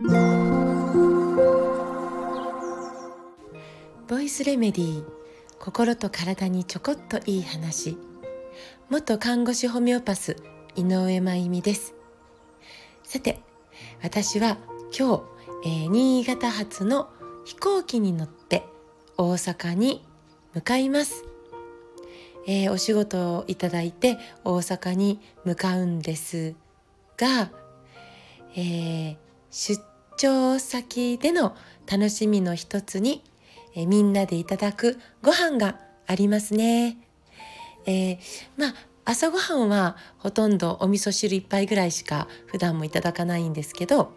ボイスレメディー心と体にちょこっといい話。元看護師ホメオパス井上真由美です。さて私は今日、えー、新潟発の飛行機に乗って大阪に向かいます、えー、お仕事をいただいて大阪に向かうんですが、えー、出張先での楽しみの一つにえみんなでいただくご飯がありますね。えー、まあ朝ごはんはほとんどお味噌汁1杯ぐらいしか普段もいただかないんですけど、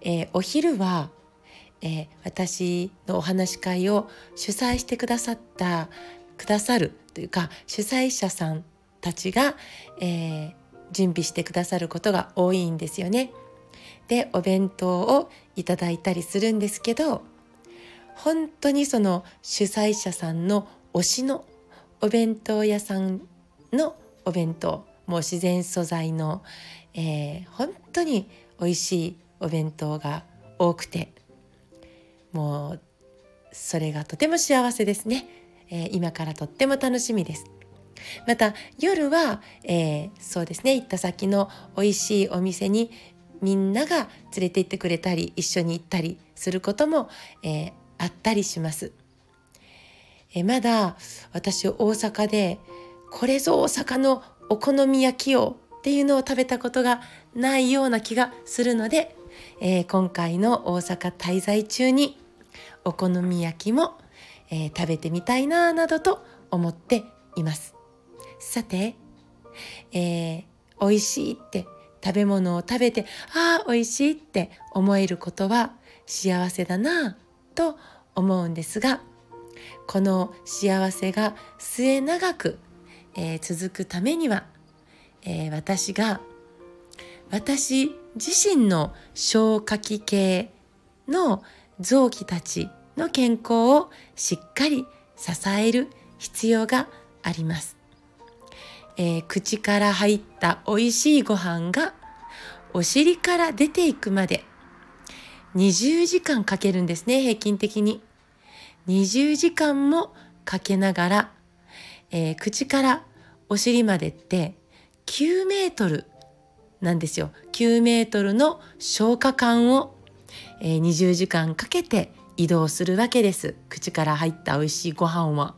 えー、お昼は、えー、私のお話し会を主催してくださったくださるというか主催者さんたちが、え準備してくださることが多いんですよね。でお弁当をいただいたりするんですけど本当にその主催者さんの推しのお弁当屋さんのお弁当もう自然素材の、えー、本当に美味しいお弁当が多くてもうそれがとても幸せですね、えー、今からとっても楽しみです。また夜は、えー、そうですね行った先の美味しいお店にみんなが連れて行ってくれたり一緒に行ったりすることも、えー、あったりします。えまだ私大阪でこれぞ大阪のお好み焼きをっていうのを食べたことがないような気がするので、えー、今回の大阪滞在中にお好み焼きも、えー、食べてみたいななどと思っています。さて、えー、美味しいって食べ物を食べてああ美味しいって思えることは幸せだなぁと思うんですがこの幸せが末永く、えー、続くためには、えー、私が私自身の消化器系の臓器たちの健康をしっかり支える必要があります。えー、口から入った美味しいご飯がお尻から出ていくまで20時間かけるんですね、平均的に。20時間もかけながら、えー、口からお尻までって9メートルなんですよ。9メートルの消化管を、えー、20時間かけて移動するわけです。口から入った美味しいご飯は。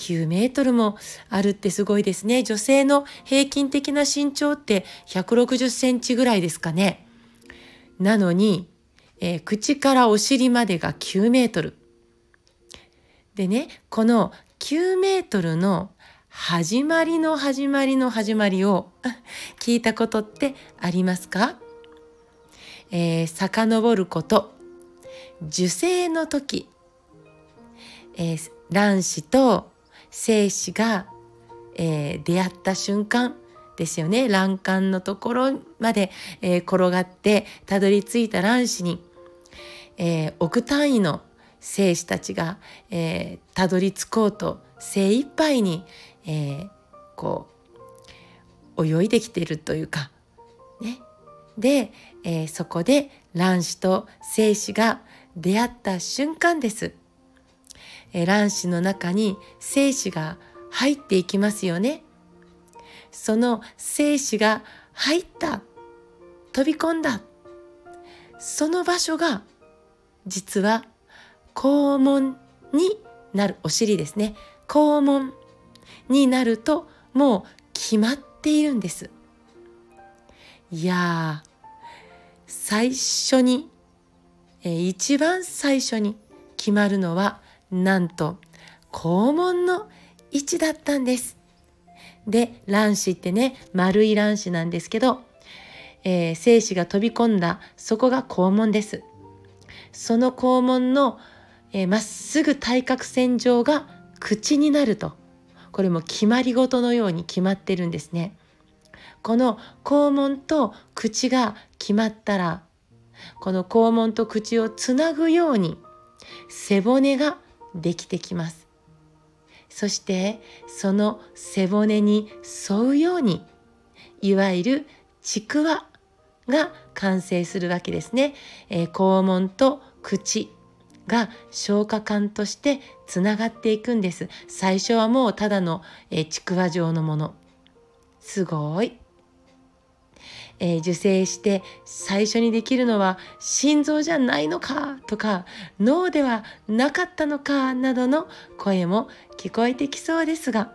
9メートルもあるってすごいですね。女性の平均的な身長って160センチぐらいですかね。なのに、えー、口からお尻までが9メートル。でね、この9メートルの始まりの始まりの始まりを 聞いたことってありますか？えー、遡ること、受精の時、えー、卵子と精子が、えー、出会った瞬間ですよね。卵管のところまで、えー、転がってたどり着いた卵子にえー、億単位の精子たちが、え、たどり着こうと精一杯に、えー、こう泳いできているというかね。で、え、そこで卵子と精子が出会った瞬間です、え、卵子の中に精子が入っていきますよね。その精子が入った飛び込んだ。その場所が実は肛門になるお尻ですね。肛門になるともう決まっているんです。いや最初に、えー、一番最初に決まるのはなんと肛門の位置だったんです。で卵子ってね丸い卵子なんですけど、えー、精子が飛び込んだそこが肛門です。その肛門のま、えー、っすぐ対角線上が口になると。これも決まり事のように決まってるんですね。この肛門と口が決まったらこの肛門と口をつなぐように背骨ができてきます。そしてその背骨に沿うようにいわゆるちくわが完成するわけですね。えー、肛門と口が消化管としてつながっていくんです。最初はもうただの、えー、ちくわ状のもの。すごい。えー、受精して最初にできるのは心臓じゃないのかとか脳ではなかったのかなどの声も聞こえてきそうですが、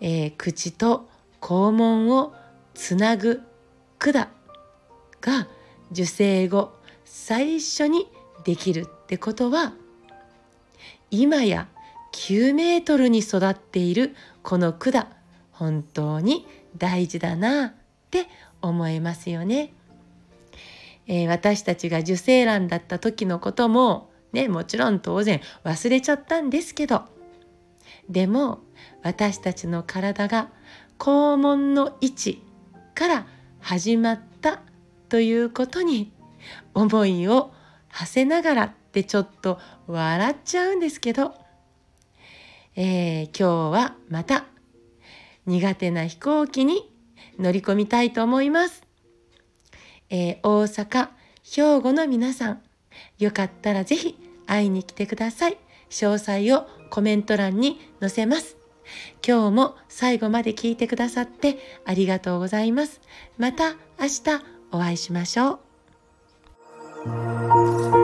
えー、口と肛門をつなぐ管が受精後最初にできるってことは今や9メートルに育っているこの管本当に大事だな。って思えますよね。えー、私たちが受精卵だった時のこともねもちろん当然忘れちゃったんですけどでも私たちの体が肛門の位置から始まったということに思いを馳せながらってちょっと笑っちゃうんですけど、えー、今日はまた苦手な飛行機に乗り込みたいと思います。えー、大阪、兵庫の皆さん、よかったらぜひ会いに来てください。詳細をコメント欄に載せます。今日も最後まで聞いてくださってありがとうございます。また明日お会いしましょう。